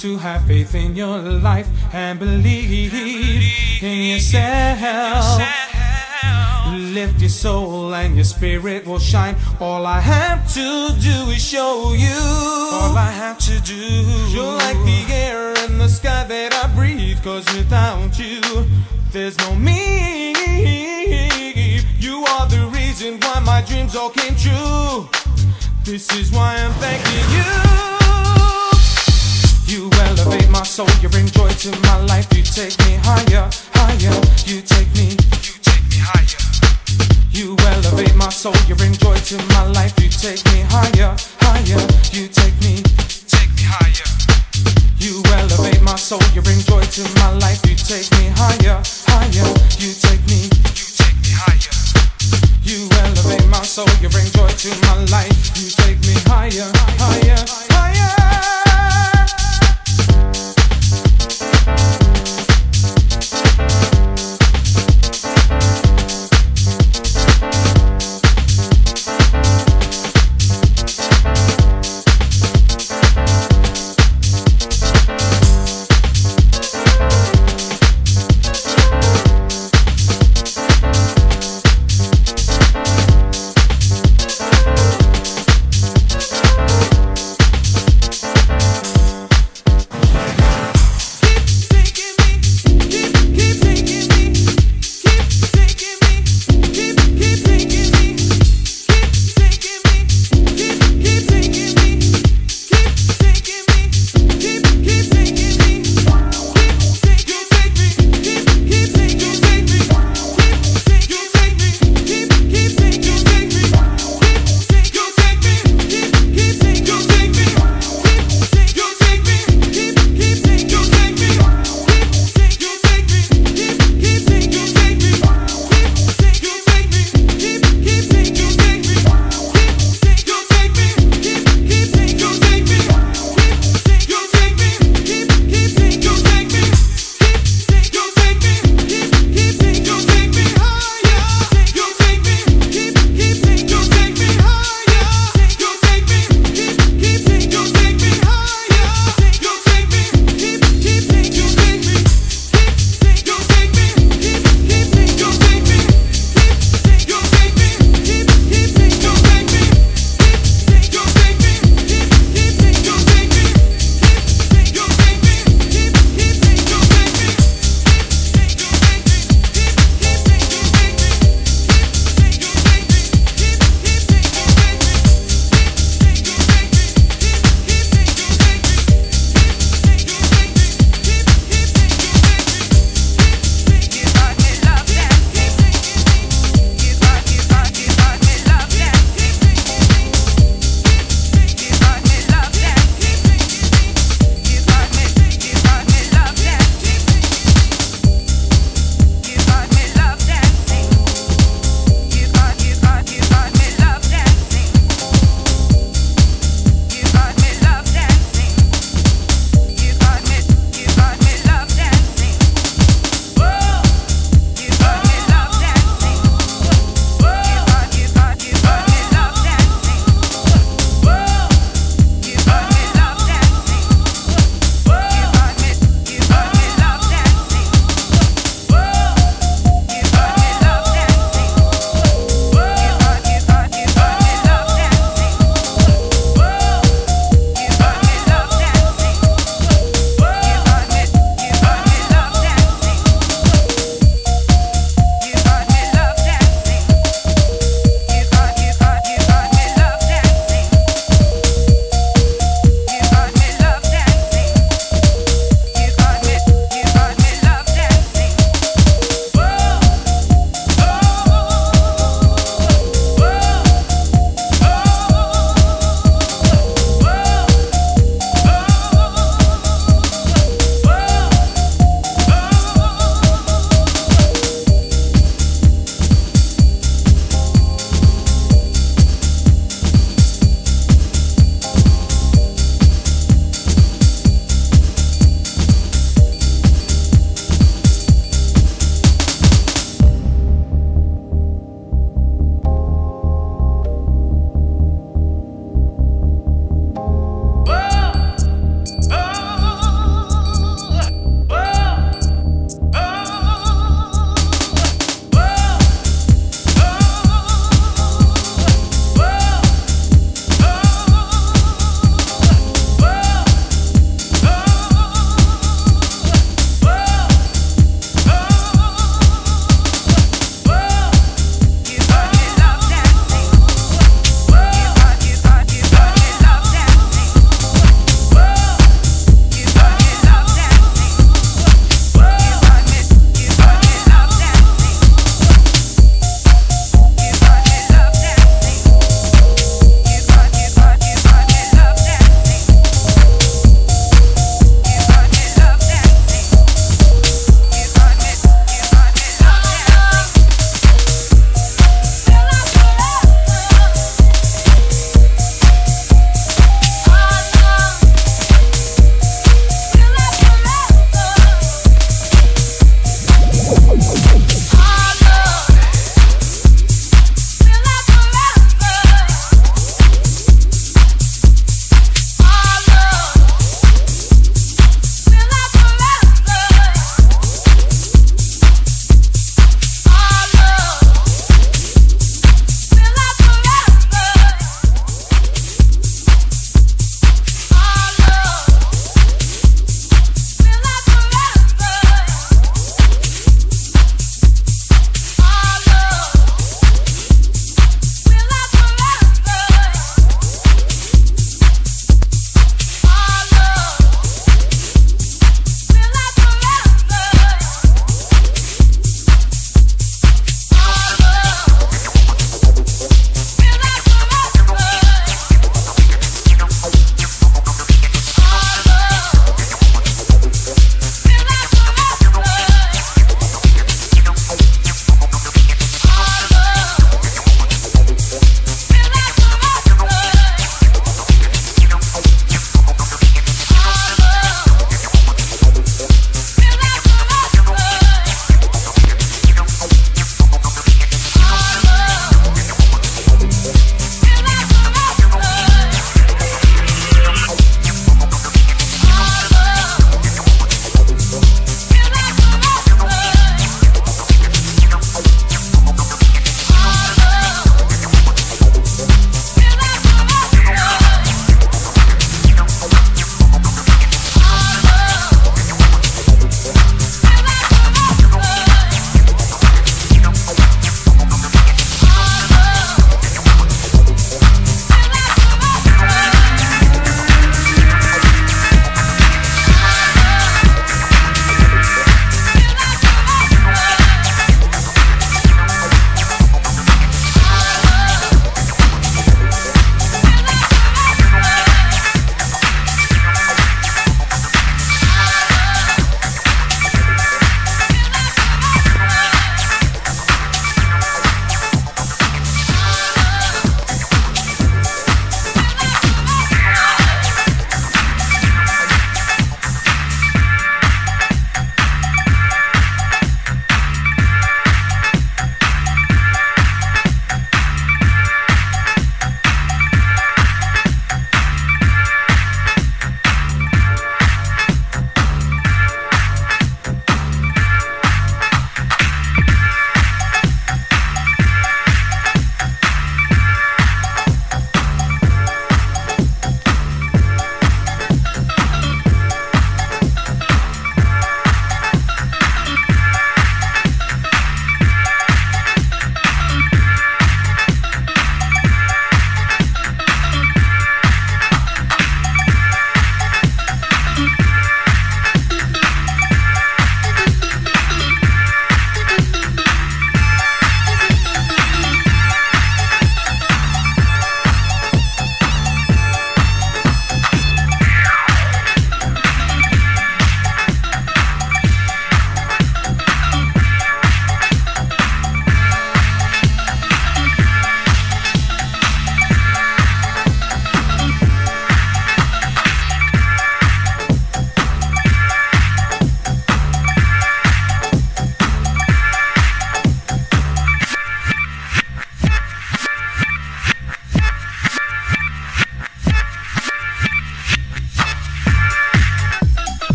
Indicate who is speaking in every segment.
Speaker 1: to
Speaker 2: have faith in your life and believe in yourself. Lift your soul and your spirit will shine. All I have to do is show you. All I have to do. You're like the air in the sky that I breathe. Cause without you, there's no me. You are the reason why my dreams all came true. This is why I'm thanking. You elevate my soul, you bring joy to my life. You take me higher, higher. You take me, you take me higher. You elevate my soul, you bring joy to my life. You take me higher, higher. You take me, take me higher. You elevate my soul, you bring joy to my life. You take me higher, higher. You take me, you take me higher. You elevate my soul, you bring joy to my life. You take me higher, higher, higher.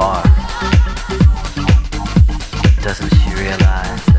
Speaker 3: Afar. Doesn't she realize